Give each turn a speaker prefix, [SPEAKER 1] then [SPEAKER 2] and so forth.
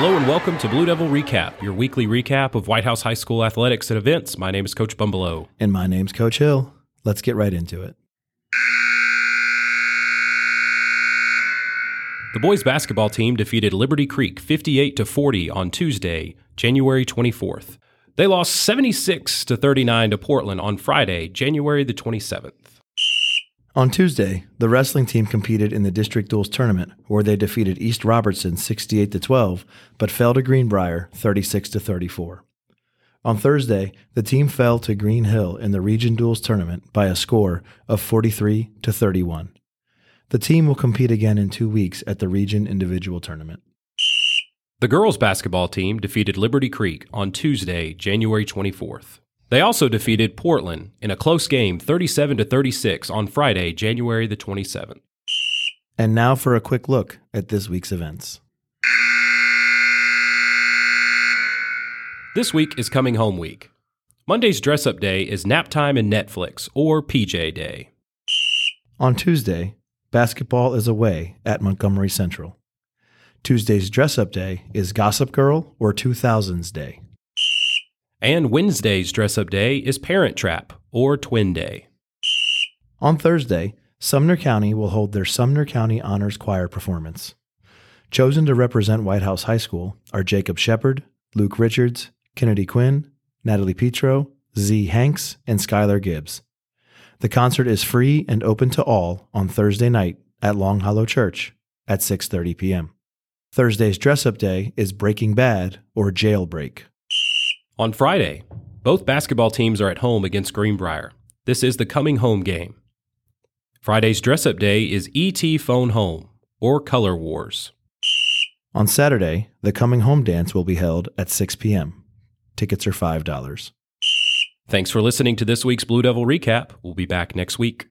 [SPEAKER 1] Hello and welcome to Blue Devil Recap, your weekly recap of White House High School athletics and events. My name is Coach Bumbelow.
[SPEAKER 2] And my name's Coach Hill. Let's get right into it.
[SPEAKER 1] The boys basketball team defeated Liberty Creek 58 to 40 on Tuesday, January 24th. They lost 76 to 39 to Portland on Friday, January the 27th.
[SPEAKER 2] On Tuesday, the wrestling team competed in the district duels tournament where they defeated East Robertson 68 to 12 but fell to Greenbrier 36 to 34. On Thursday, the team fell to Green Hill in the region duels tournament by a score of 43 to 31. The team will compete again in 2 weeks at the region individual tournament.
[SPEAKER 1] The girls basketball team defeated Liberty Creek on Tuesday, January 24th. They also defeated Portland in a close game 37 to 36 on Friday, January the 27th.
[SPEAKER 2] And now for a quick look at this week's events.
[SPEAKER 1] This week is coming home week. Monday's dress up day is nap time and Netflix, or PJ Day.
[SPEAKER 2] On Tuesday, basketball is away at Montgomery Central. Tuesday's dress up day is Gossip Girl or 2000s Day.
[SPEAKER 1] And Wednesday's dress up day is Parent Trap, or Twin Day.
[SPEAKER 2] On Thursday, Sumner County will hold their Sumner County Honors Choir performance. Chosen to represent White House High School are Jacob Shepard, Luke Richards, Kennedy Quinn, Natalie Petro, Z. Hanks, and Skylar Gibbs. The concert is free and open to all on Thursday night at Long Hollow Church at 6:30 p.m. Thursday's dress-up day is Breaking Bad or Jailbreak.
[SPEAKER 1] On Friday, both basketball teams are at home against Greenbrier. This is the coming home game. Friday's dress up day is ET Phone Home or Color Wars.
[SPEAKER 2] On Saturday, the coming home dance will be held at 6 p.m. Tickets are $5.
[SPEAKER 1] Thanks for listening to this week's Blue Devil Recap. We'll be back next week.